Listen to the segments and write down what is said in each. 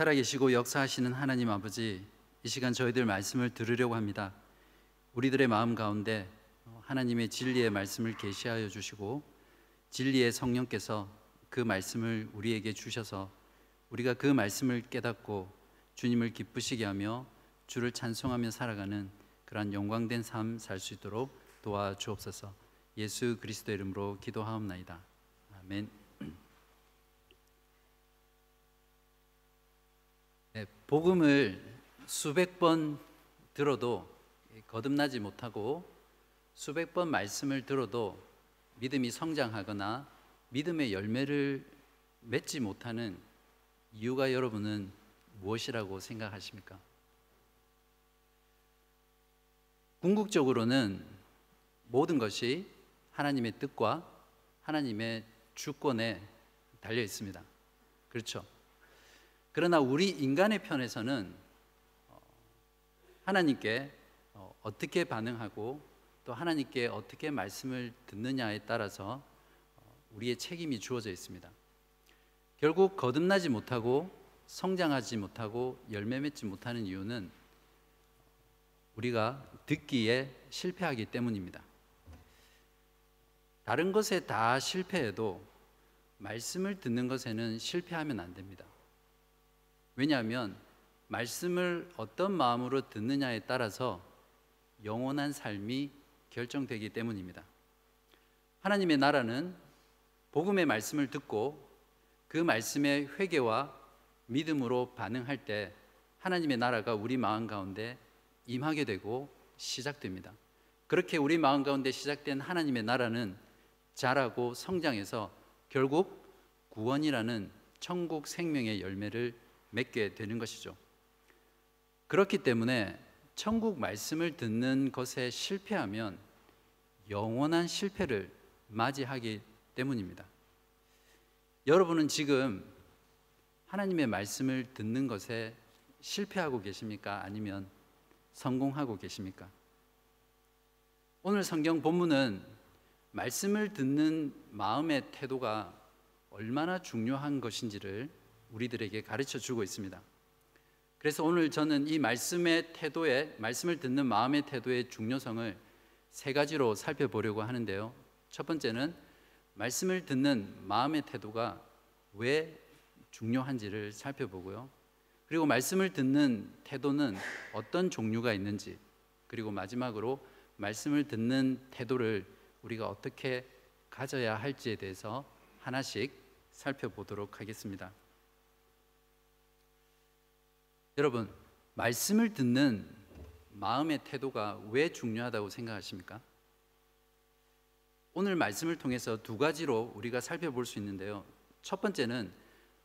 살아계시고 역사하시는 하나님 아버지, 이 시간 저희들 말씀을 들으려고 합니다. 우리들의 마음 가운데 하나님의 진리의 말씀을 계시하여 주시고 진리의 성령께서 그 말씀을 우리에게 주셔서 우리가 그 말씀을 깨닫고 주님을 기쁘시게 하며 주를 찬송하며 살아가는 그러한 영광된 삶 살 수 있도록 도와주옵소서. 예수 그리스도 이름으로 기도하옵나이다. 아멘. 네, 복음을 수백 번 들어도 거듭나지 못하고 수백 번 말씀을 들어도 믿음이 성장하거나 믿음의 열매를 맺지 못하는 이유가 여러분은 무엇이라고 생각하십니까? 궁극적으로는 모든 것이 하나님의 뜻과 하나님의 주권에 달려 있습니다. 그렇죠? 그러나 우리 인간의 편에서는 어, 하나님께 어, 어떻게 반응하고 또 하나님께 어떻게 말씀을 듣느냐에 따라서 어, 우리의 책임이 주어져 있습니다. 결국 거듭나지 못하고 성장하지 못하고 열매 맺지 못하는 이유는 우리가 듣기에 실패하기 때문입니다. 다른 것에 다 실패해도 말씀을 듣는 것에는 실패하면 안 됩니다. 왜냐하면 말씀을 어떤 마음으로 듣느냐에 따라서 영원한 삶이 결정되기 때문입니다. 하나님의 나라는 복음의 말씀을 듣고 그 말씀의 회개와 믿음으로 반응할 때 하나님의 나라가 우리 마음 가운데 임하게 되고 시작됩니다. 그렇게 우리 마음 가운데 시작된 하나님의 나라는 자라고 성장해서 결국 구원이라는 천국 생명의 열매를 맺게 되는 것이죠. 그렇기 때문에 천국 말씀을 듣는 것에 실패하면 영원한 실패를 맞이하기 때문입니다. 여러분은 지금 하나님의 말씀을 듣는 것에 실패하고 계십니까? 아니면 성공하고 계십니까? 오늘 성경 본문은 말씀을 듣는 마음의 태도가 얼마나 중요한 것인지를 우리들에게 가르쳐 주고 있습니다. 그래서 오늘 저는 이 말씀의 태도에 말씀을 듣는 마음의 태도의 중요성을 세 가지로 살펴보려고 하는데요. 첫 번째는 말씀을 듣는 마음의 태도가 왜 중요한지를 살펴보고요. 그리고 말씀을 듣는 태도는 어떤 종류가 있는지, 그리고 마지막으로 말씀을 듣는 태도를 우리가 어떻게 가져야 할지에 대해서 하나씩 살펴보도록 하겠습니다. 여러분, 말씀을 듣는 마음의 태도가 왜 중요하다고 생각하십니까? 오늘 말씀을 통해서 두 가지로 우리가 살펴볼 수 있는데요. 첫 번째는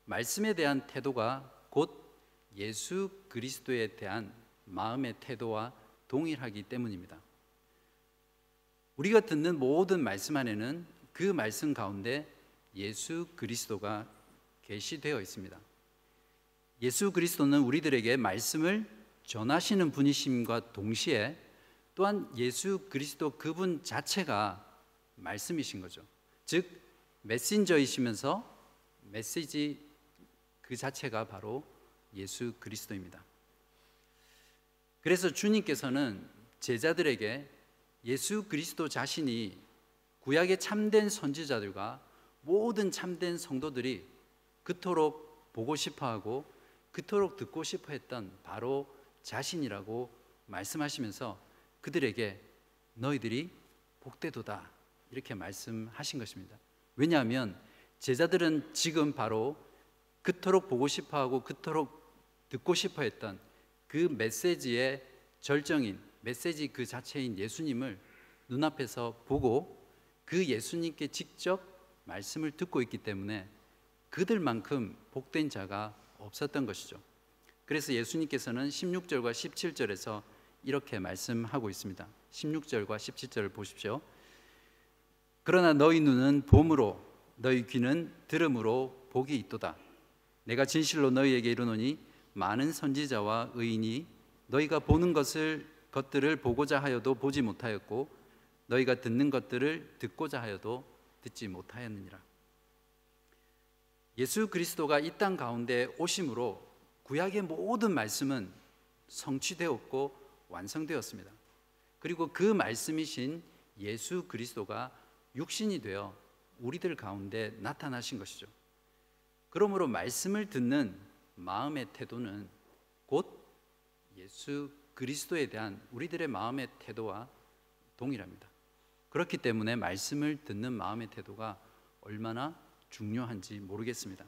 말씀에 대한 태도가 곧 예수 그리스도에 대한 마음의 태도와 동일하기 때문입니다. 우리가 듣는 모든 말씀 안에는 그 말씀 가운데 예수 그리스도가 계시되어 있습니다. 예수 그리스도는 우리들에게 말씀을 전하시는 분이심과 동시에 또한 예수 그리스도 그분 자체가 말씀이신 거죠. 즉 메신저이시면서 메시지 그 자체가 바로 예수 그리스도입니다. 그래서 주님께서는 제자들에게 예수 그리스도 자신이 구약의 참된 선지자들과 모든 참된 성도들이 그토록 보고 싶어 하고 그토록 듣고 싶어 했던 바로 자신이라고 말씀하시면서 그들에게 너희들이 복되도다 이렇게 말씀하신 것입니다. 왜냐하면 제자들은 지금 바로 그토록 보고 싶어 하고 그토록 듣고 싶어 했던 그 메시지의 절정인 메시지 그 자체인 예수님을 눈앞에서 보고 그 예수님께 직접 말씀을 듣고 있기 때문에 그들만큼 복된 자가 없었던 것이죠. 그래서 예수님께서는 16절과 17절에서 이렇게 말씀하고 있습니다. 16절과 17절을 보십시오. 그러나 너희 눈은 봄으로 너희 귀는 들음으로 복이 있도다. 내가 진실로 너희에게 이르노니 많은 선지자와 의인이 너희가 보는 것을 것들을 보고자 하여도 보지 못하였고 너희가 듣는 것들을 듣고자 하여도 듣지 못하였느니라. 예수 그리스도가 이 땅 가운데 오심으로 구약의 모든 말씀은 성취되었고 완성되었습니다. 그리고 그 말씀이신 예수 그리스도가 육신이 되어 우리들 가운데 나타나신 것이죠. 그러므로 말씀을 듣는 마음의 태도는 곧 예수 그리스도에 대한 우리들의 마음의 태도와 동일합니다. 그렇기 때문에 말씀을 듣는 마음의 태도가 얼마나 중요한지 모르겠습니다.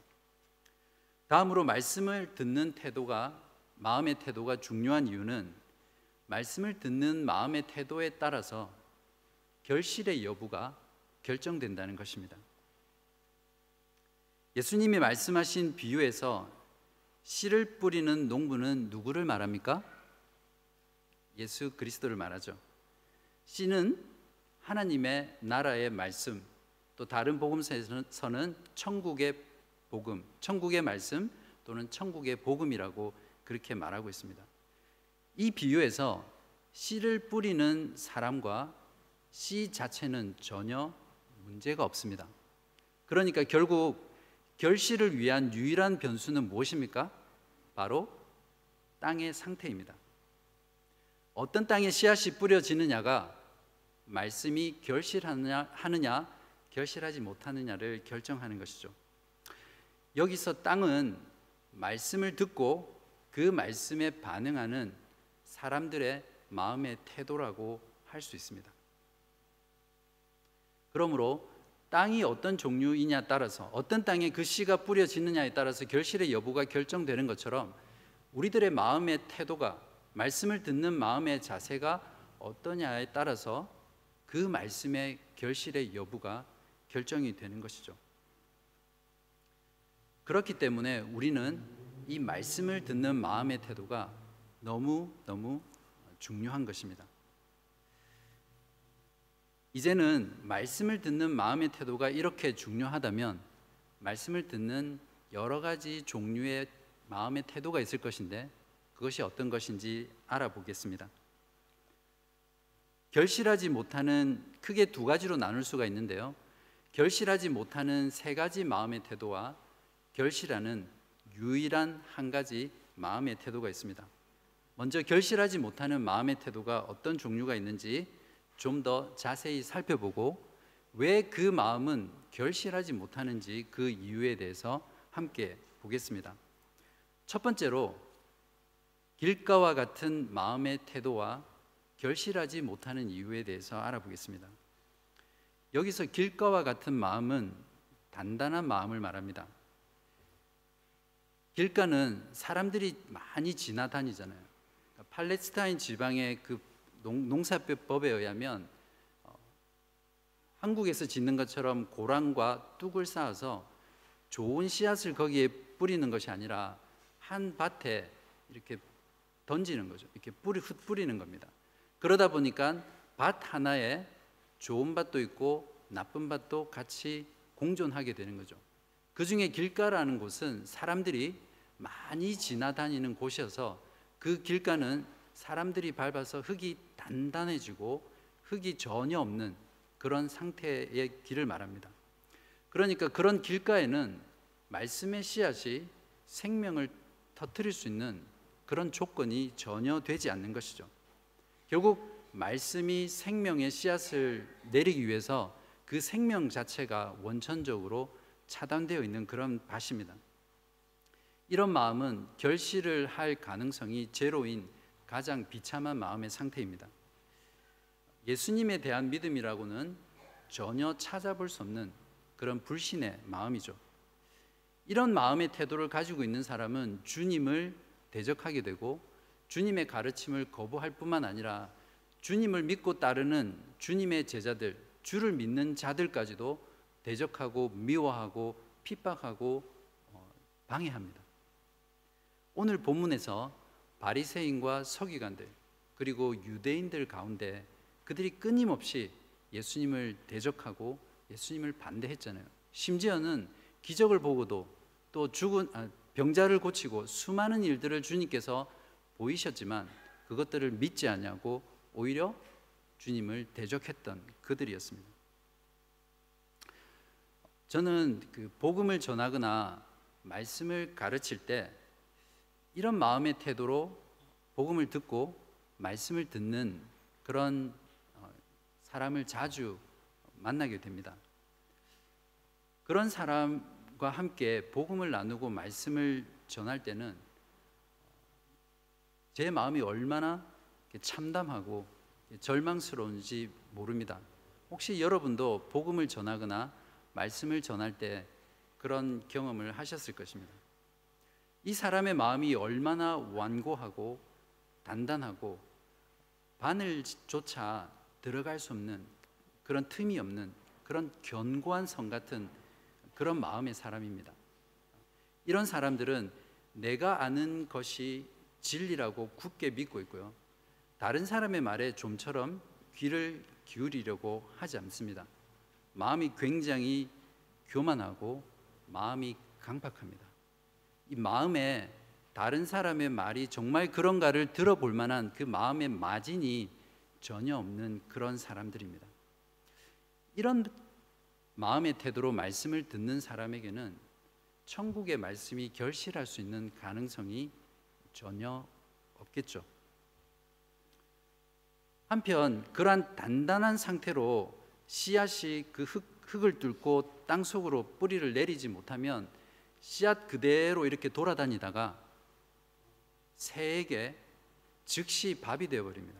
다음으로 말씀을 듣는 태도가 마음의 태도가 중요한 이유는 말씀을 듣는 마음의 태도에 따라서 결실의 여부가 결정된다는 것입니다. 예수님이 말씀하신 비유에서 씨를 뿌리는 농부는 누구를 말합니까? 예수 그리스도를 말하죠. 씨는 하나님의 나라의 말씀, 또 다른 복음서에서는 천국의 복음, 천국의 말씀 또는 천국의 복음이라고 그렇게 말하고 있습니다. 이 비유에서 씨를 뿌리는 사람과 씨 자체는 전혀 문제가 없습니다. 그러니까 결국 결실을 위한 유일한 변수는 무엇입니까? 바로 땅의 상태입니다. 어떤 땅에 씨앗이 뿌려지느냐가 말씀이 결실하느냐 하느냐 결실하지 못하느냐를 결정하는 것이죠. 여기서 땅은 말씀을 듣고 그 말씀에 반응하는 사람들의 마음의 태도라고 할 수 있습니다. 그러므로 땅이 어떤 종류이냐 따라서 어떤 땅에 그 씨가 뿌려지느냐에 따라서 결실의 여부가 결정되는 것처럼 우리들의 마음의 태도가 말씀을 듣는 마음의 자세가 어떠냐에 따라서 그 말씀의 결실의 여부가 결정이 되는 것이죠. 그렇기 때문에 우리는 이 말씀을 듣는 마음의 태도가 너무 너무 중요한 것입니다. 이제는 말씀을 듣는 마음의 태도가 이렇게 중요하다면 말씀을 듣는 여러 가지 종류의 마음의 태도가 있을 것인데 그것이 어떤 것인지 알아보겠습니다. 결실하지 못하는 크게 두 가지로 나눌 수가 있는데요. 결실하지 못하는 세 가지 마음의 태도와 결실하는 유일한 한 가지 마음의 태도가 있습니다. 먼저 결실하지 못하는 마음의 태도가 어떤 종류가 있는지 좀 더 자세히 살펴보고 왜 그 마음은 결실하지 못하는지 그 이유에 대해서 함께 보겠습니다. 첫 번째로 길가와 같은 마음의 태도와 결실하지 못하는 이유에 대해서 알아보겠습니다. 여기서 길가와 같은 마음은 단단한 마음을 말합니다. 길가는 사람들이 많이 지나다니잖아요. 그러니까 팔레스타인 지방의 그 농, 사법에 의하면 어, 한국에서 짓는 것처럼 고랑과 뚝을 쌓아서 좋은 씨앗을 거기에 뿌리는 것이 아니라 한 밭에 이렇게 던지는 거죠. 이렇게 뿌리 흩뿌리는 겁니다. 그러다 보니까 밭 하나에 좋은 밭도 있고 나쁜 밭도 같이 공존하게 되는 거죠. 그 중에 길가라는 곳은 사람들이 많이 지나다니는 곳이어서 그 길가는 사람들이 밟아서 흙이 단단해지고 흙이 전혀 없는 그런 상태의 길을 말합니다. 그러니까 그런 길가에는 말씀의 씨앗이 생명을 터뜨릴 수 있는 그런 조건이 전혀 되지 않는 것이죠. 결국 말씀이 생명의 씨앗을 내리기 위해서 그 생명 자체가 원천적으로 차단되어 있는 그런 밭입니다. 이런 마음은 결실을 할 가능성이 제로인 가장 비참한 마음의 상태입니다. 예수님에 대한 믿음이라고는 전혀 찾아볼 수 없는 그런 불신의 마음이죠. 이런 마음의 태도를 가지고 있는 사람은 주님을 대적하게 되고 주님의 가르침을 거부할 뿐만 아니라 주님을 믿고 따르는 주님의 제자들, 주를 믿는 자들까지도 대적하고 미워하고 핍박하고 어, 방해합니다. 오늘 본문에서 바리새인과 서기관들 그리고 유대인들 가운데 그들이 끊임없이 예수님을 대적하고 예수님을 반대했잖아요. 심지어는 기적을 보고도 또 죽은 아, 병자를 고치고 수많은 일들을 주님께서 보이셨지만 그것들을 믿지 않냐고 오히려 주님을 대적했던 그들이었습니다. 저는 그 복음을 전하거나 말씀을 가르칠 때 이런 마음의 태도로 복음을 듣고 말씀을 듣는 그런 어, 사람을 자주 만나게 됩니다. 그런 사람과 함께 복음을 나누고 말씀을 전할 때는 제 마음이 얼마나 참담하고 절망스러운지 모릅니다. 혹시 여러분도 복음을 전하거나 말씀을 전할 때 그런 경험을 하셨을 것입니다. 이 사람의 마음이 얼마나 완고하고 단단하고 바늘조차 들어갈 수 없는 그런 틈이 없는 그런 견고한 성 같은 그런 마음의 사람입니다. 이런 사람들은 내가 아는 것이 진리라고 굳게 믿고 있고요. 다른 사람의 말에 좀처럼 귀를 기울이려고 하지 않습니다. 마음이 굉장히 교만하고 마음이 강박합니다. 이 마음에 다른 사람의 말이 정말 그런가를 들어볼 만한 그 마음의 마진이 전혀 없는 그런 사람들입니다. 이런 마음의 태도로 말씀을 듣는 사람에게는 천국의 말씀이 결실할 수 있는 가능성이 전혀 없겠죠. 한편 그러한 단단한 상태로 씨앗이 그 흙, 흙을 뚫고 땅 속으로 뿌리를 내리지 못하면 씨앗 그대로 이렇게 돌아다니다가 새에게 즉시 밥이 되어 버립니다.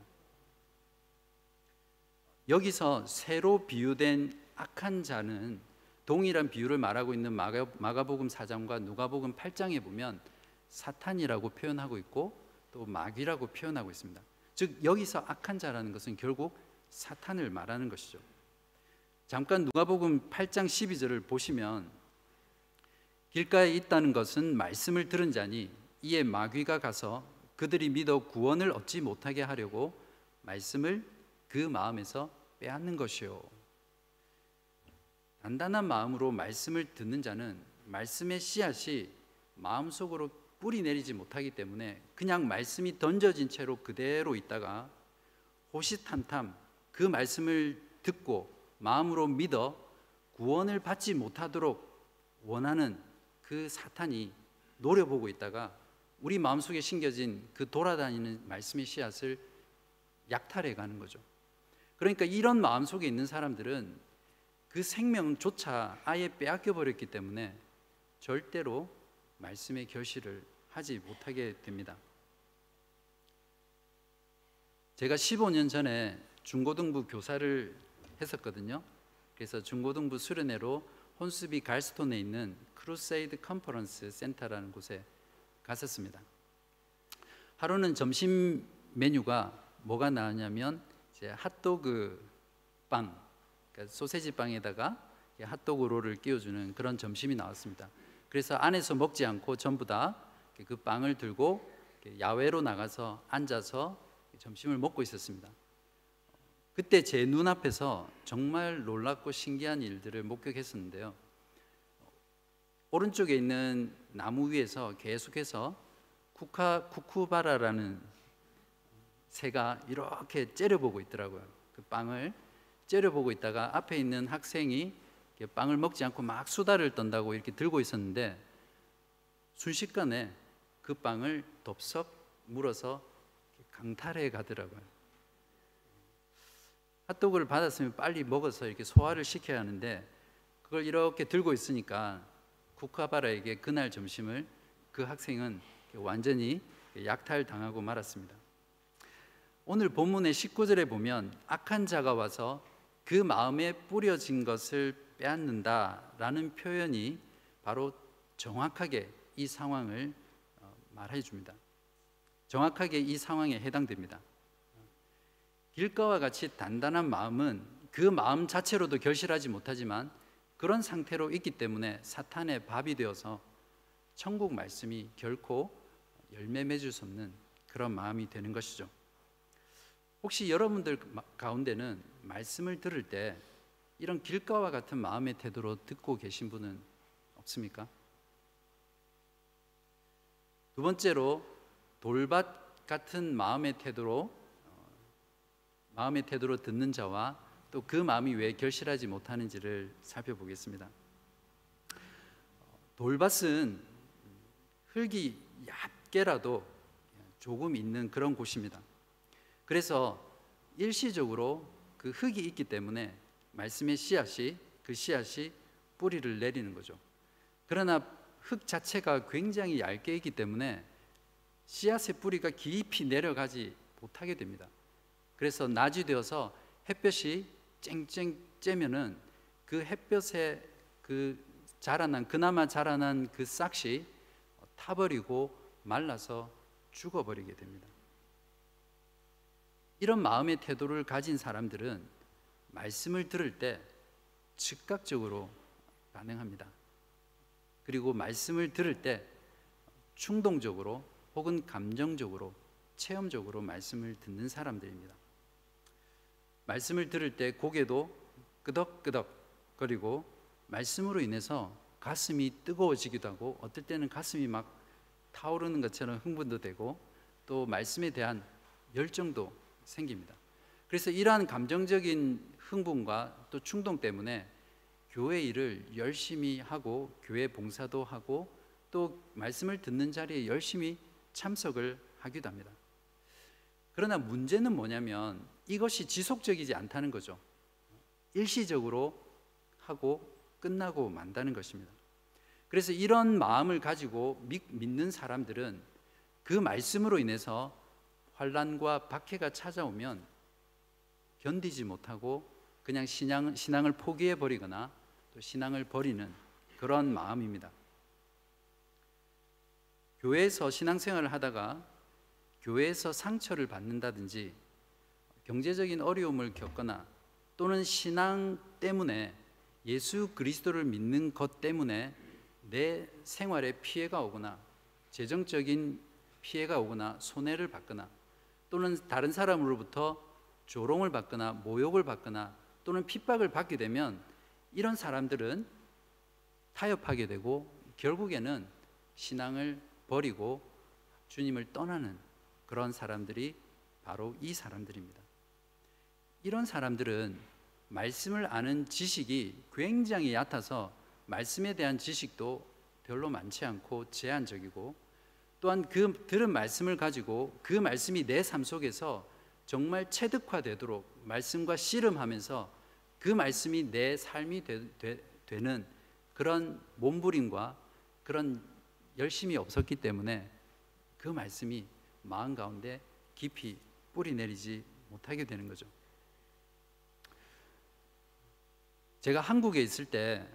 여기서 새로 비유된 악한 자는 동일한 비유를 말하고 있는 마가, 마가복음 4장과 누가복음 8장에 보면 사탄이라고 표현하고 있고 또 마귀라고 표현하고 있습니다. 즉 여기서 악한 자라는 것은 결국 사탄을 말하는 것이죠. 잠깐 누가복음 8장 12절을 보시면 길가에 있다는 것은 말씀을 들은 자니 이에 마귀가 가서 그들이 믿어 구원을 얻지 못하게 하려고 말씀을 그 마음에서 빼앗는 것이요. 단단한 마음으로 말씀을 듣는 자는 말씀의 씨앗이 마음속으로 뿌리 내리지 못하기 때문에 그냥 말씀이 던져진 채로 그대로 있다가 호시탐탐 그 말씀을 듣고 마음으로 믿어 구원을 받지 못하도록 원하는 그 사탄이 노려보고 있다가 우리 마음속에 심겨진 그 돌아다니는 말씀의 씨앗을 약탈해 가는 거죠. 그러니까 이런 마음속에 있는 사람들은 그 생명조차 아예 빼앗겨 버렸기 때문에 절대로 말씀의 결실을 하지 못하게 됩니다. 제가 15년 전에 중고등부 교사를 했었거든요. 그래서 중고등부 수련회로 혼스비 갈스톤에 있는 크루세이드 컨퍼런스 센터라는 곳에 갔었습니다. 하루는 점심 메뉴가 뭐가 나왔냐면 이제 핫도그 빵, 그러니까 소세지 빵에다가 핫도그 롤을 끼워주는 그런 점심이 나왔습니다. 그래서 안에서 먹지 않고 전부 다 그 빵을 들고 야외로 나가서 앉아서 점심을 먹고 있었습니다. 그때 제 눈앞에서 정말 놀랍고 신기한 일들을 목격했었는데요. 오른쪽에 있는 나무 위에서 계속해서 쿠카 쿠쿠바라라는 새가 이렇게 째려보고 있더라고요. 그 빵을 째려보고 있다가 앞에 있는 학생이 빵을 먹지 않고 막 수다를 떤다고 이렇게 들고 있었는데 순식간에 그 빵을 덥석 물어서 강탈해 가더라고요. 핫도그를 받았으면 빨리 먹어서 이렇게 소화를 시켜야 하는데 그걸 이렇게 들고 있으니까 쿠카바라에게 그날 점심을 그 학생은 완전히 약탈당하고 말았습니다. 오늘 본문의 19절에 보면 악한 자가 와서 그 마음에 뿌려진 것을 빼앗는다라는 표현이 바로 정확하게 이 상황을 어, 말해 줍니다. 정확하게 이 상황에 해당됩니다. 길가와 같이 단단한 마음은 그 마음 자체로도 결실하지 못하지만 그런 상태로 있기 때문에 사탄의 밥이 되어서 천국 말씀이 결코 열매 맺을 수 없는 그런 마음이 되는 것이죠. 혹시 여러분들 가운데는 말씀을 들을 때 이런 길가와 같은 마음의 태도로 듣고 계신 분은 없습니까? 두 번째로 돌밭 같은 마음의 태도로 어, 마음의 태도로 듣는 자와 또 그 마음이 왜 결실하지 못하는지를 살펴보겠습니다. 돌밭은 흙이 얕게라도 조금 있는 그런 곳입니다. 그래서 일시적으로 그 흙이 있기 때문에 말씀의 씨앗이 그 씨앗이 뿌리를 내리는 거죠. 그러나 흙 자체가 굉장히 얇게 있기 때문에 씨앗의 뿌리가 깊이 내려가지 못하게 됩니다. 그래서 낮이 되어서 햇볕이 쨍쨍 쬐면은 그 햇볕에 그 자라난 그나마 자라난 그 싹이 타버리고 말라서 죽어버리게 됩니다. 이런 마음의 태도를 가진 사람들은 말씀을 들을 때 즉각적으로 반응합니다. 그리고 말씀을 들을 때 충동적으로 혹은 감정적으로 체험적으로 말씀을 듣는 사람들입니다. 말씀을 들을 때 고개도 끄덕끄덕 거리고 말씀으로 인해서 가슴이 뜨거워지기도 하고 어떨 때는 가슴이 막 타오르는 것처럼 흥분도 되고 또 말씀에 대한 열정도 생깁니다. 그래서 이러한 감정적인 흥분과 또 충동 때문에 교회 일을 열심히 하고 교회 봉사도 하고 또 말씀을 듣는 자리에 열심히 참석을 하기도 합니다. 그러나 문제는 뭐냐면 이것이 지속적이지 않다는 거죠. 일시적으로 하고 끝나고 만다는 것입니다. 그래서 이런 마음을 가지고 믿 는 사람들은 그 말씀으로 인해서 환란과 박해가 찾아오면 견디지 못하고 그냥 신앙, 신앙을 포기해 버리거나 또 신앙을 버리는 그런 마음입니다. 교회에서 신앙생활을 하다가 교회에서 상처를 받는다든지 경제적인 어려움을 겪거나 또는 신앙 때문에 예수 그리스도를 믿는 것 때문에 내 생활에 피해가 오거나 재정적인 피해가 오거나 손해를 받거나 또는 다른 사람으로부터 조롱을 받거나 모욕을 받거나 또는 핍박을 받게 되면 이런 사람들은 타협하게 되고 결국에는 신앙을 버리고 주님을 떠나는 그런 사람들이 바로 이 사람들입니다. 이런 사람들은 말씀을 아는 지식이 굉장히 얕아서 말씀에 대한 지식도 별로 많지 않고 제한적이고 또한 그 들은 말씀을 가지고 그 말씀이 내 삶 속에서 정말 체득화되도록 말씀과 씨름하면서 그 말씀이 내 삶이 되, 되, 는 그런 몸부림과 그런 열심이 없었기 때문에 그 말씀이 마음 가운데 깊이 뿌리 내리지 못하게 되는 거죠. 제가 한국에 있을 때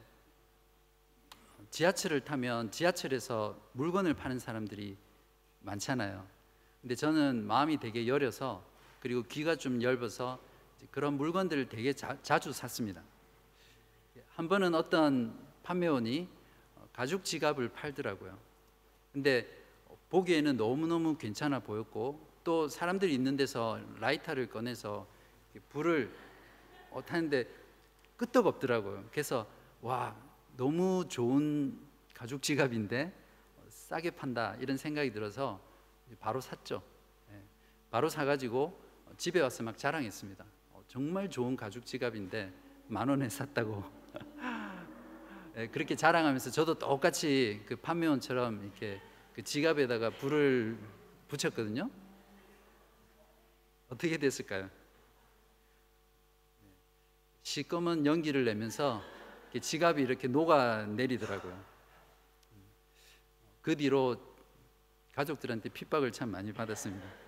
지하철을 타면 지하철에서 물건을 파는 사람들이 많잖아요. 근데 저는 마음이 되게 여려서 그리고 귀가 좀 얇아서 그런 물건들을 되게 자, 주 샀습니다. 한 번은 어떤 판매원이 가죽 지갑을 팔더라고요. 근데 보기에는 너무너무 괜찮아 보였고 또 사람들이 있는 데서 라이터를 꺼내서 불을 어, 타는데 끄떡 없더라고요. 그래서 와 너무 좋은 가죽 지갑인데 싸게 판다 이런 생각이 들어서 바로 샀죠. 예, 바로 사가지고 집에 와서 막 자랑했습니다. 어, 정말 좋은 가죽 지갑인데 만 원에 샀다고. 예, 그렇게 자랑하면서 저도 똑같이 그 판매원처럼 이렇게 그 지갑에다가 불을 붙였거든요. 어떻게 됐을까요? 시꺼먼 연기를 내면서 지갑이 이렇게 녹아 내리더라고요. 그 뒤로 가족들한테 핍박을 참 많이 받았습니다.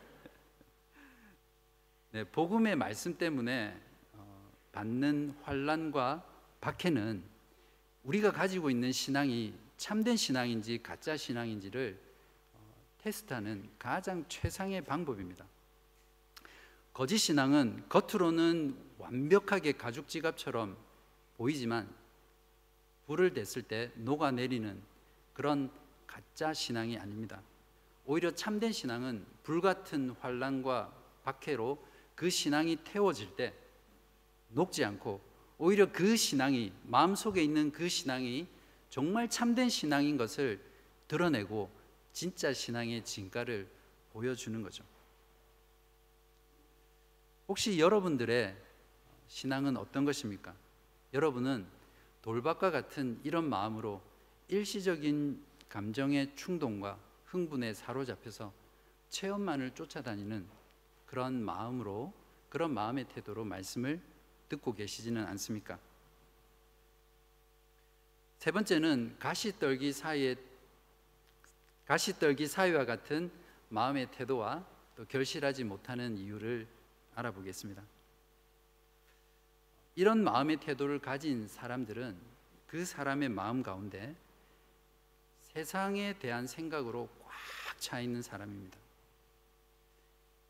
네, 복음의 말씀 때문에 어, 받는 환란과 박해는 우리가 가지고 있는 신앙이 참된 신앙인지 가짜 신앙인지를 어, 테스트하는 가장 최상의 방법입니다. 거짓 신앙은 겉으로는 완벽하게 가죽 지갑처럼 보이지만 불을 댔을 때 녹아내리는 그런 가짜 신앙이 아닙니다. 오히려 참된 신앙은 불 같은 환란과 박해로 그 신앙이 태워질 때 녹지 않고 오히려 그 신앙이 마음속에 있는 그 신앙이 정말 참된 신앙인 것을 드러내고 진짜 신앙의 진가를 보여주는 거죠. 혹시 여러분들의 신앙은 어떤 것입니까? 여러분은 돌박과 같은 이런 마음으로 일시적인 감정의 충동과 흥분에 사로잡혀서 체험만을 쫓아다니는 그런 마음으로 그런 마음의 태도로 말씀을 듣고 계시지는 않습니까? 세 번째는 가시떨기 사이에 가시떨기 사이와 같은 마음의 태도와 또 결실하지 못하는 이유를 알아보겠습니다. 이런 마음의 태도를 가진 사람들은 그 사람의 마음 가운데 세상에 대한 생각으로 꽉 차 있는 사람입니다.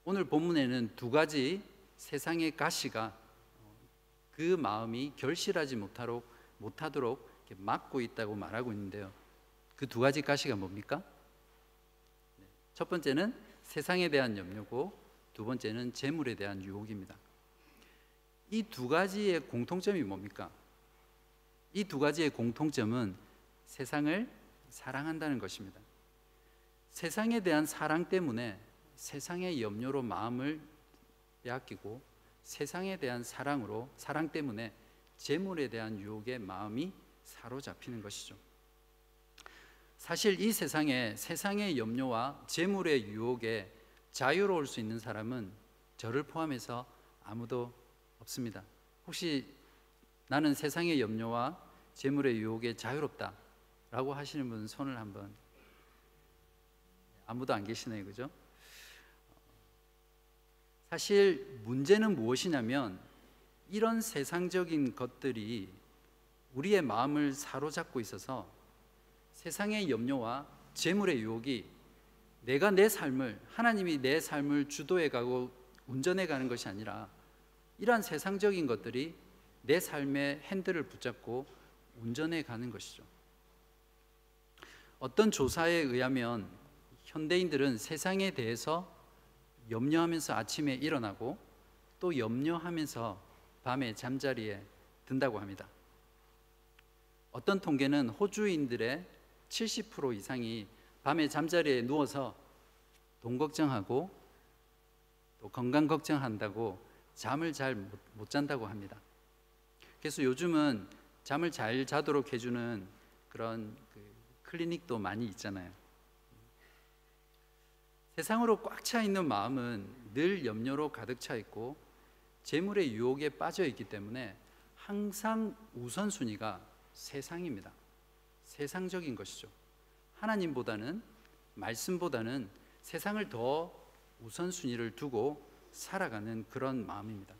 오늘 본문에는 두 가지 세상의 가시가 그 마음이 결실하지 못하도록, 못하도록 막고 있다고 말하고 있는데요. 그 두 가지 가시가 뭡니까? 네, 첫 번째는 세상에 대한 염려고 두 번째는 재물에 대한 유혹입니다. 이 두 가지의 공통점이 뭡니까? 이 두 가지의 공통점은 세상을 사랑한다는 것입니다. 세상에 대한 사랑 때문에 세상의 염려로 마음을 빼앗기고 세상에 대한 사랑으로 사랑 때문에 재물에 대한 유혹에 마음이 사로잡히는 것이죠. 사실 이 세상에 세상의 염려와 재물의 유혹에 자유로울 수 있는 사람은 저를 포함해서 아무도 없습니다. 혹시 나는 세상의 염려와 재물의 유혹에 자유롭다라고 하시는 분 손을 한번 아무도 안 계시네요, 그죠? 사실 문제는 무엇이냐면 이런 세상적인 것들이 우리의 마음을 사로잡고 있어서 세상의 염려와 재물의 유혹이 내가 내 삶을 하나님이 내 삶을 주도해 가고 운전해 가는 것이 아니라 이러한 세상적인 것들이 내 삶의 핸들을 붙잡고 운전해 가는 것이죠. 어떤 조사에 의하면 현대인들은 세상에 대해서 염려하면서 아침에 일어나고 또 염려하면서 밤에 잠자리에 든다고 합니다. 어떤 통계는 호주인들의 70% 이상이 밤에 잠자리에 누워서 돈 걱정하고 또 건강 걱정한다고 잠을 잘 못 잔다고 합니다. 그래서 요즘은 잠을 잘 자도록 해주는 그런 그 클리닉도 많이 있잖아요. 세상으로 꽉 차 있는 마음은 늘 염려로 가득 차 있고 재물의 유혹에 빠져 있기 때문에 항상 우선순위가 세상입니다. 세상적인 것이죠. 하나님보다는 말씀보다는 세상을 더 우선순위를 두고 살아가는 그런 마음입니다.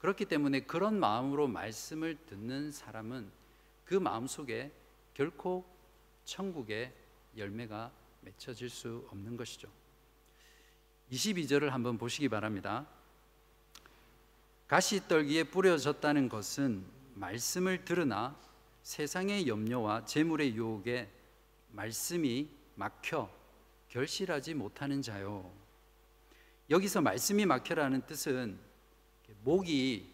그렇기 때문에 그런 마음으로 말씀을 듣는 사람은 그 마음 속에 결코 천국의 열매가 맺혀질 수 없는 것이죠. 22절을 한번 보시기 바랍니다. 가시떨기에 뿌려졌다는 것은 말씀을 들으나 세상의 염려와 재물의 유혹에 말씀이 막혀 결실하지 못하는 자요. 여기서 말씀이 막혀라는 뜻은 목이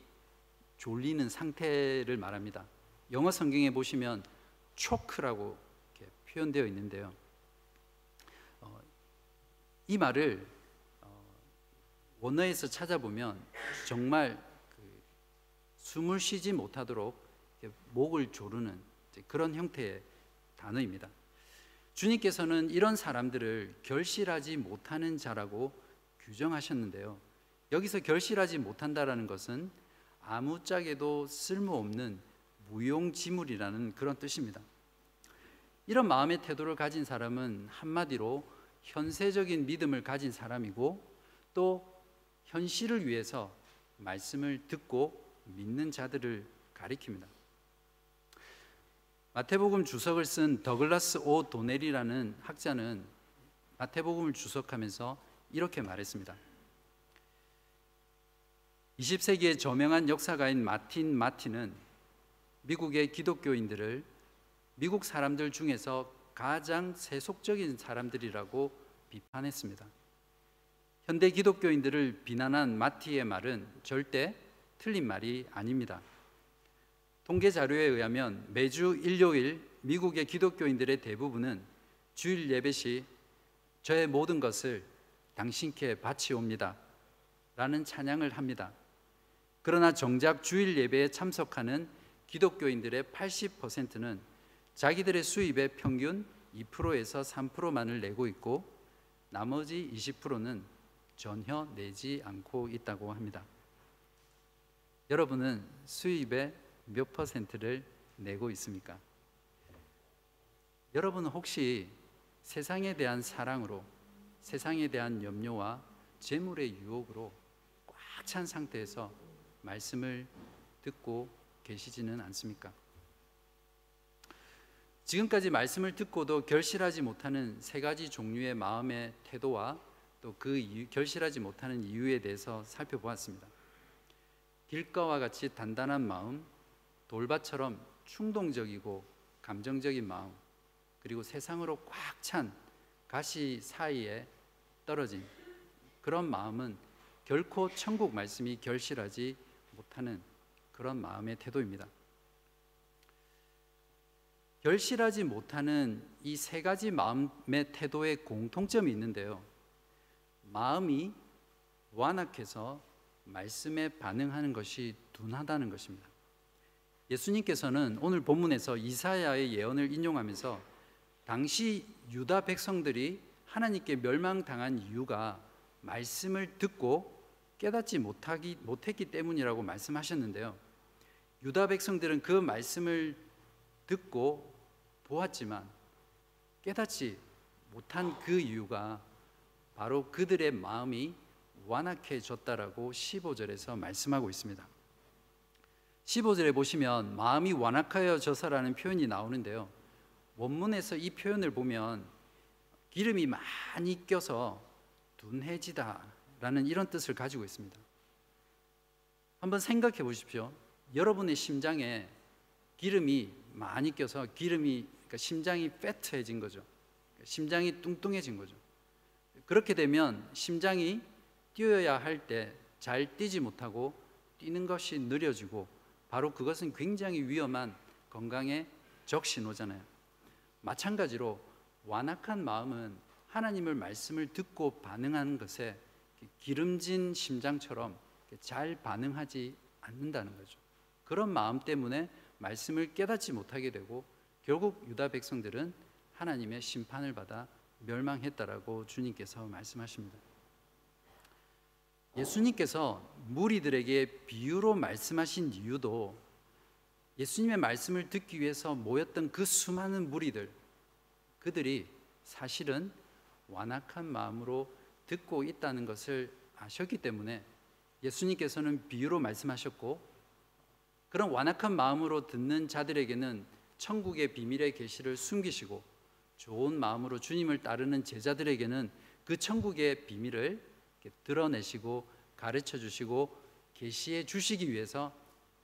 졸리는 상태를 말합니다. 영어 성경에 보시면 초크라고 표현되어 있는데요. 어, 이 말을 원어에서 찾아보면 정말 그 숨을 쉬지 못하도록 목을 조르는 그런 형태의 단어입니다. 주님께서는 이런 사람들을 결실하지 못하는 자라고 규정하셨는데요. 여기서 결실하지 못한다라는 것은 아무짝에도 쓸모없는 무용지물이라는 그런 뜻입니다. 이런 마음의 태도를 가진 사람은 한마디로 현세적인 믿음을 가진 사람이고 또 현실을 위해서 말씀을 듣고 믿는 자들을 가리킵니다. 마태복음 주석을 쓴 더글라스 오 도넬이라는 학자는 마태복음을 주석하면서 이렇게 말했습니다. 20세기의 저명한 역사가인 마틴 마틴은 미국의 기독교인들을 미국 사람들 중에서 가장 세속적인 사람들이라고 비판했습니다. 현대 기독교인들을 비난한 마티의 말은 절대 틀린 말이 아닙니다. 통계 자료에 의하면 매주 일요일 미국의 기독교인들의 대부분은 주일 예배 시 저의 모든 것을 당신께 바치옵니다. 라는 찬양을 합니다. 그러나 정작 주일 예배에 참석하는 기독교인들의 80%는 자기들의 수입의 평균 2%에서 3%만을 내고 있고 나머지 20%는 전혀 내지 않고 있다고 합니다. 여러분은 수입의 몇 퍼센트를 내고 있습니까? 여러분은 혹시 세상에 대한 사랑으로 세상에 대한 염려와 재물의 유혹으로 꽉 찬 상태에서 말씀을 듣고 계시지는 않습니까? 지금까지 말씀을 듣고도 결실하지 못하는 세 가지 종류의 마음의 태도와 또 그 결실하지 못하는 이유에 대해서 살펴보았습니다. 길가와 같이 단단한 마음, 돌밭처럼 충동적이고 감정적인 마음, 그리고 세상으로 꽉 찬 가시 사이에 떨어진 그런 마음은 결코 천국 말씀이 결실하지 못하는 그런 마음의 태도입니다. 결실하지 못하는 이 세 가지 마음의 태도의 공통점이 있는데요. 마음이 완악해서 말씀에 반응하는 것이 둔하다는 것입니다. 예수님께서는 오늘 본문에서 이사야의 예언을 인용하면서 당시 유다 백성들이 하나님께 멸망당한 이유가 말씀을 듣고 깨닫지 못하기, 못했기 때문이라고 말씀하셨는데요. 유다 백성들은 그 말씀을 듣고 보았지만 깨닫지 못한 그 이유가 바로 그들의 마음이 완악해졌다라고 15절에서 말씀하고 있습니다. 15절에 보시면 마음이 완악하여져서라는 표현이 나오는데요. 원문에서 이 표현을 보면 기름이 많이 껴서 둔해지다라는 이런 뜻을 가지고 있습니다. 한번 생각해 보십시오. 여러분의 심장에 기름이 많이 껴서 기름이 그러니까 심장이 패트해진 거죠. 심장이 뚱뚱해진 거죠. 그렇게 되면 심장이 뛰어야 할 때 잘 뛰지 못하고 뛰는 것이 느려지고 바로 그것은 굉장히 위험한 건강의 적신호잖아요. 마찬가지로 완악한 마음은 하나님을 말씀을 듣고 반응하는 것에 기름진 심장처럼 잘 반응하지 않는다는 거죠. 그런 마음 때문에 말씀을 깨닫지 못하게 되고 결국 유다 백성들은 하나님의 심판을 받아 멸망했다라고 주님께서 말씀하십니다. 예수님께서 무리들에게 비유로 말씀하신 이유도 예수님의 말씀을 듣기 위해서 모였던 그 수많은 무리들 그들이 사실은 완악한 마음으로 듣고 있다는 것을 아셨기 때문에 예수님께서는 비유로 말씀하셨고 그런 완악한 마음으로 듣는 자들에게는 천국의 비밀의 계시를 숨기시고 좋은 마음으로 주님을 따르는 제자들에게는 그 천국의 비밀을 드러내시고 가르쳐 주시고 계시해 주시기 위해서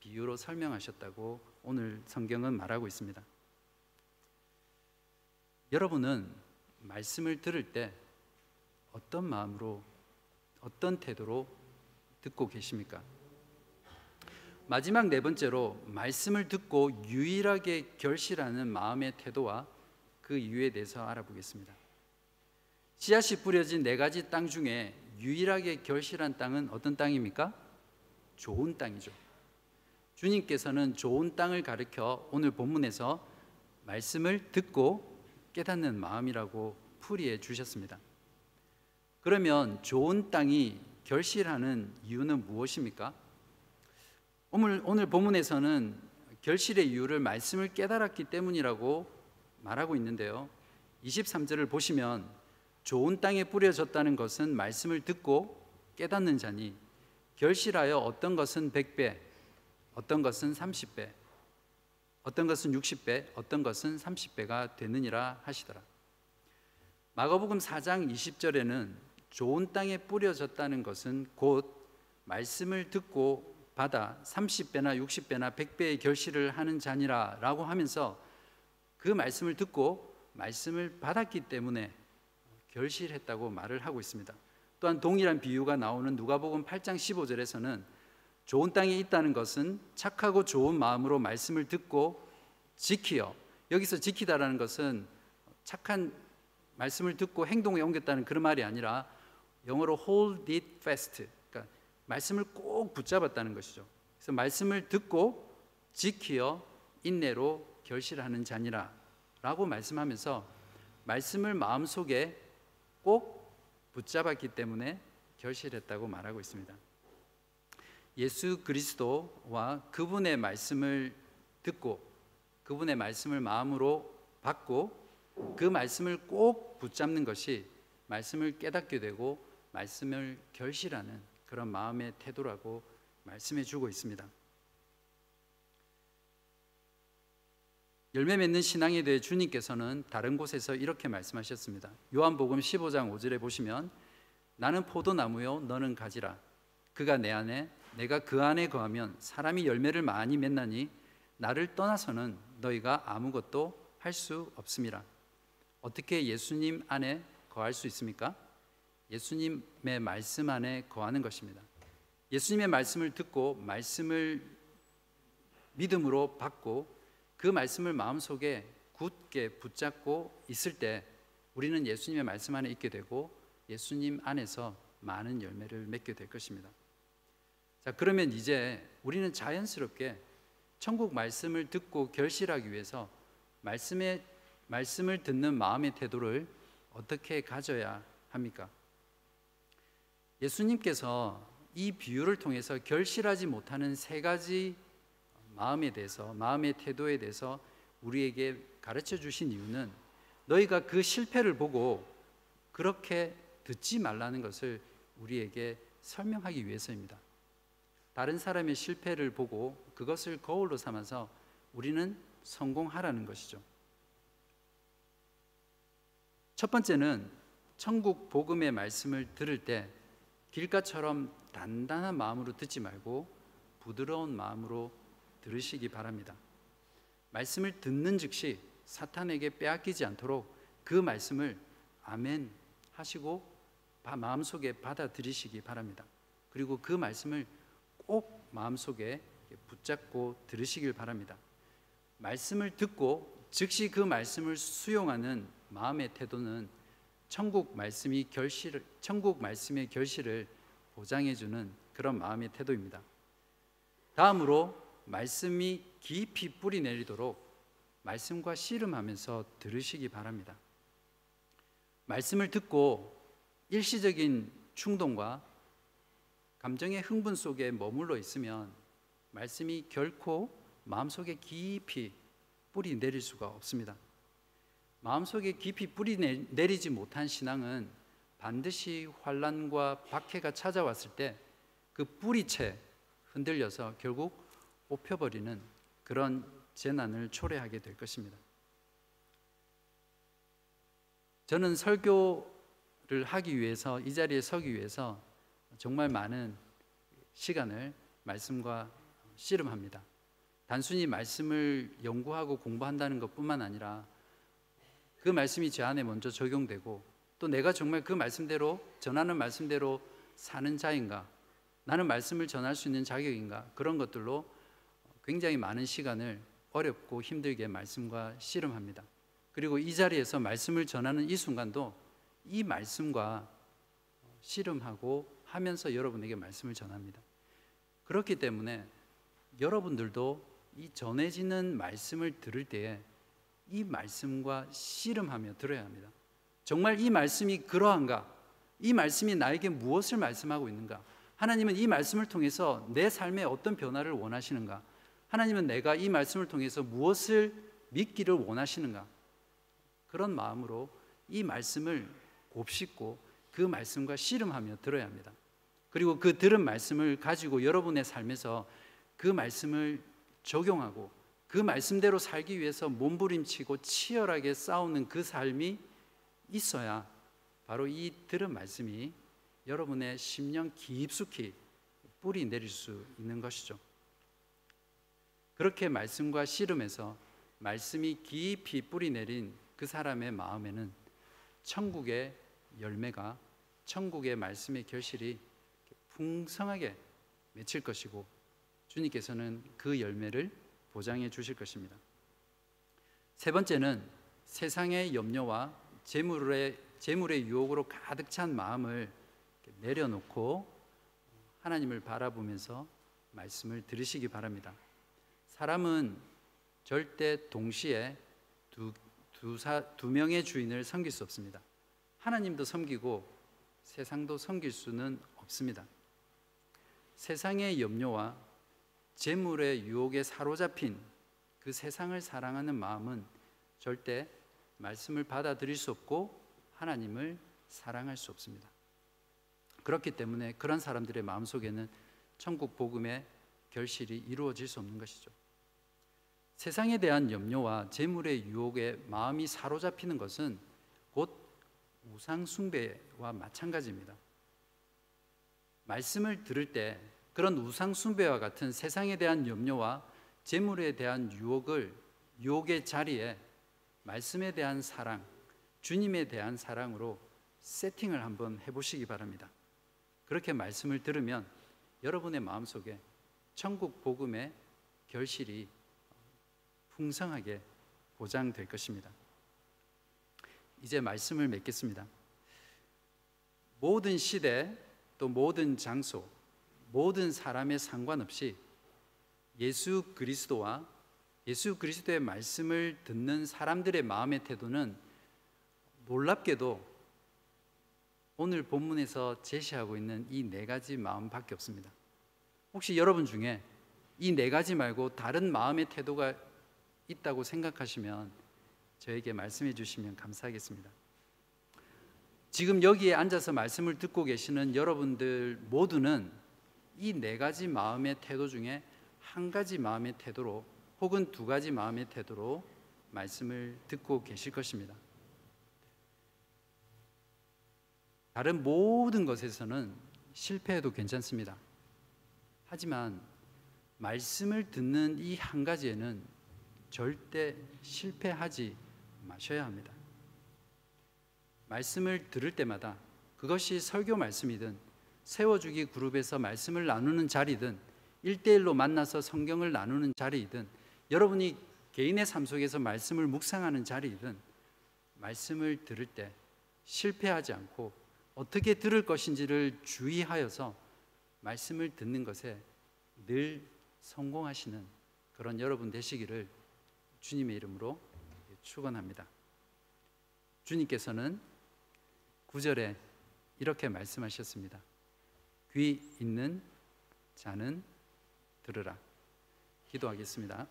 비유로 설명하셨다고 오늘 성경은 말하고 있습니다. 여러분은 말씀을 들을 때 어떤 마음으로 어떤 태도로 듣고 계십니까? 마지막 네 번째로 말씀을 듣고 유일하게 결실하는 마음의 태도와 그 이유에 대해서 알아보겠습니다. 씨앗이 뿌려진 네 가지 땅 중에 유일하게 결실한 땅은 어떤 땅입니까? 좋은 땅이죠. 주님께서는 좋은 땅을 가르켜 오늘 본문에서 말씀을 듣고 깨닫는 마음이라고 풀이해 주셨습니다. 그러면 좋은 땅이 결실하는 이유는 무엇입니까? 오늘 오늘 본문에서는 결실의 이유를 말씀을 깨달았기 때문이라고 말하고 있는데요. 23절을 보시면 좋은 땅에 뿌려졌다는 것은 말씀을 듣고 깨닫는 자니 결실하여 어떤 것은 100배, 어떤 것은 30배, 어떤 것은 60배, 어떤 것은 30배가 되느니라 하시더라. 마가복음 4장 20절에는 좋은 땅에 뿌려졌다는 것은 곧 말씀을 듣고 받아 30배나 60배나 100배의 결실을 하는 자니라라고 하면서 그 말씀을 듣고 말씀을 받았기 때문에 결실했다고 말을 하고 있습니다. 또한 동일한 비유가 나오는 누가복음 8장 15절에서는 좋은 땅에 있다는 것은 착하고 좋은 마음으로 말씀을 듣고 지키어 여기서 지키다라는 것은 착한 말씀을 듣고 행동에 옮겼다는 그런 말이 아니라 영어로 hold it fast 그러니까 말씀을 꼭 붙잡았다는 것이죠. 그래서 말씀을 듣고 지키어 인내로 결실하는 자니라 라고 말씀하면서 말씀을 마음속에 꼭 붙잡았기 때문에 결실했다고 말하고 있습니다. 예수 그리스도와 그분의 말씀을 듣고 그분의 말씀을 마음으로 받고 그 말씀을 꼭 붙잡는 것이 말씀을 깨닫게 되고 말씀을 결실하는 그런 마음의 태도라고 말씀해 주고 있습니다. 열매 맺는 신앙에 대해 주님께서는 다른 곳에서 이렇게 말씀하셨습니다. 요한복음 15장 5절에 보시면 나는 포도나무요 너는 가지라 그가 내 안에 내가 그 안에 거하면 사람이 열매를 많이 맺나니 나를 떠나서는 너희가 아무것도 할 수 없습니다. 어떻게 예수님 안에 거할 수 있습니까? 예수님의 말씀 안에 거하는 것입니다. 예수님의 말씀을 듣고 말씀을 믿음으로 받고 그 말씀을 마음속에 굳게 붙잡고 있을 때 우리는 예수님의 말씀 안에 있게 되고 예수님 안에서 많은 열매를 맺게 될 것입니다. 자, 그러면 이제 우리는 자연스럽게 천국 말씀을 듣고 결실하기 위해서 말씀의 말씀을 듣는 마음의 태도를 어떻게 가져야 합니까? 예수님께서 이 비유를 통해서 결실하지 못하는 세 가지 마음에 대해서 마음의 태도에 대해서 우리에게 가르쳐 주신 이유는 너희가 그 실패를 보고 그렇게 듣지 말라는 것을 우리에게 설명하기 위해서입니다. 다른 사람의 실패를 보고 그것을 거울로 삼아서 우리는 성공하라는 것이죠. 첫 번째는 천국 복음의 말씀을 들을 때 길가처럼 단단한 마음으로 듣지 말고 부드러운 마음으로 들으시기 바랍니다. 말씀을 듣는 즉시 사탄에게 빼앗기지 않도록 그 말씀을 아멘 하시고 마음속에 받아들이시기 바랍니다. 그리고 그 말씀을 꼭 마음속에 붙잡고 들으시길 바랍니다. 말씀을 듣고 즉시 그 말씀을 수용하는 마음의 태도는 천국 말씀이 결실 천국 말씀의 결실을 보장해 주는 그런 마음의 태도입니다. 다음으로 말씀이 깊이 뿌리 내리도록 말씀과 씨름하면서 들으시기 바랍니다. 말씀을 듣고 일시적인 충동과 감정의 흥분 속에 머물러 있으면 말씀이 결코 마음속에 깊이 뿌리 내릴 수가 없습니다. 마음속에 깊이 뿌리 내리지 못한 신앙은 반드시 환란과 박해가 찾아왔을 때 그 뿌리채 흔들려서 결국 뽑혀버리는 그런 재난을 초래하게 될 것입니다. 저는 설교를 하기 위해서 이 자리에 서기 위해서 정말 많은 시간을 말씀과 씨름합니다. 단순히 말씀을 연구하고 공부한다는 것뿐만 아니라 그 말씀이 제 안에 먼저 적용되고 또 내가 정말 그 말씀대로 전하는 말씀대로 사는 자인가 나는 말씀을 전할 수 있는 자격인가 그런 것들로 굉장히 많은 시간을 어렵고 힘들게 말씀과 씨름합니다. 그리고 이 자리에서 말씀을 전하는 이 순간도 이 말씀과 씨름하고 하면서 여러분에게 말씀을 전합니다. 그렇기 때문에 여러분들도 이 전해지는 말씀을 들을 때에 이 말씀과 씨름하며 들어야 합니다. 정말 이 말씀이 그러한가? 이 말씀이 나에게 무엇을 말씀하고 있는가? 하나님은 이 말씀을 통해서 내 삶에 어떤 변화를 원하시는가? 하나님은 내가 이 말씀을 통해서 무엇을 믿기를 원하시는가? 그런 마음으로 이 말씀을 곱씹고 그 말씀과 씨름하며 들어야 합니다. 그리고 그 들은 말씀을 가지고 여러분의 삶에서 그 말씀을 적용하고 그 말씀대로 살기 위해서 몸부림치고 치열하게 싸우는 그 삶이 있어야 바로 이 들은 말씀이 여러분의 심령 깊숙이 뿌리 내릴 수 있는 것이죠. 그렇게 말씀과 씨름해서 말씀이 깊이 뿌리 내린 그 사람의 마음에는 천국의 열매가 천국의 말씀의 결실이 풍성하게 맺힐 것이고 주님께서는 그 열매를 보장해 주실 것입니다. 세 번째는 세상의 염려와 재물의 재물의 유혹으로 가득 찬 마음을 내려놓고 하나님을 바라보면서 말씀을 들으시기 바랍니다. 사람은 절대 동시에 두, 두, 사, 두 명의 주인을 섬길 수 없습니다. 하나님도 섬기고 세상도 섬길 수는 없습니다. 세상의 염려와 재물의 유혹에 사로잡힌 그 세상을 사랑하는 마음은 절대 말씀을 받아들일 수 없고 하나님을 사랑할 수 없습니다. 그렇기 때문에 그런 사람들의 마음 속에는 천국 복음의 결실이 이루어질 수 없는 것이죠. 세상에 대한 염려와 재물의 유혹에 마음이 사로잡히는 것은 곧 우상 숭배와 마찬가지입니다. 말씀을 들을 때 그런 우상 숭배와 같은 세상에 대한 염려와 재물에 대한 유혹을 유혹의 자리에 말씀에 대한 사랑, 주님에 대한 사랑으로 세팅을 한번 해보시기 바랍니다. 그렇게 말씀을 들으면 여러분의 마음속에 천국 복음의 결실이 풍성하게 보장될 것입니다. 이제 말씀을 맺겠습니다. 모든 시대 또 모든 장소 모든 사람의 상관없이 예수 그리스도와 예수 그리스도의 말씀을 듣는 사람들의 마음의 태도는 놀랍게도 오늘 본문에서 제시하고 있는 이 네 가지 마음밖에 없습니다. 혹시 여러분 중에 이 네 가지 말고 다른 마음의 태도가 있다고 생각하시면 저에게 말씀해 주시면 감사하겠습니다. 지금 여기에 앉아서 말씀을 듣고 계시는 여러분들 모두는 이 네 가지 마음의 태도 중에 한 가지 마음의 태도로 혹은 두 가지 마음의 태도로 말씀을 듣고 계실 것입니다. 다른 모든 것에서는 실패해도 괜찮습니다. 하지만 말씀을 듣는 이 한 가지에는 절대 실패하지 마셔야 합니다. 말씀을 들을 때마다 그것이 설교 말씀이든 세워주기 그룹에서 말씀을 나누는 자리든 일대일로 만나서 성경을 나누는 자리이든 여러분이 개인의 삶 속에서 말씀을 묵상하는 자리이든 말씀을 들을 때 실패하지 않고 어떻게 들을 것인지를 주의하여서 말씀을 듣는 것에 늘 성공하시는 그런 여러분 되시기를 주님의 이름으로 축원합니다. 주님께서는 구절에 이렇게 말씀하셨습니다. 귀 있는 자는 들으라. 기도하겠습니다.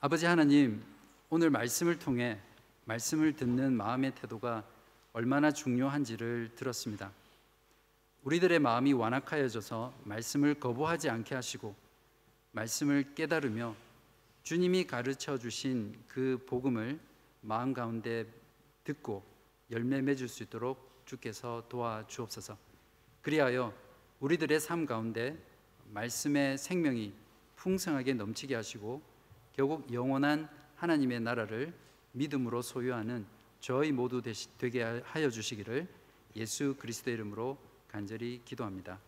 아버지 하나님, 오늘 말씀을 통해 말씀을 듣는 마음의 태도가 얼마나 중요한지를 들었습니다. 우리들의 마음이 완악하여져서 말씀을 거부하지 않게 하시고 말씀을 깨달으며 주님이 가르쳐 주신 그 복음을 마음 가운데 듣고 열매 맺을 수 있도록 주께서 도와 주옵소서. 그리하여 우리들의 삶 가운데 말씀의 생명이 풍성하게 넘치게 하시고 결국 영원한 하나님의 나라를 믿음으로 소유하는 저희 모두 되게 하여 주시기를 예수 그리스도 이름으로 간절히 기도합니다.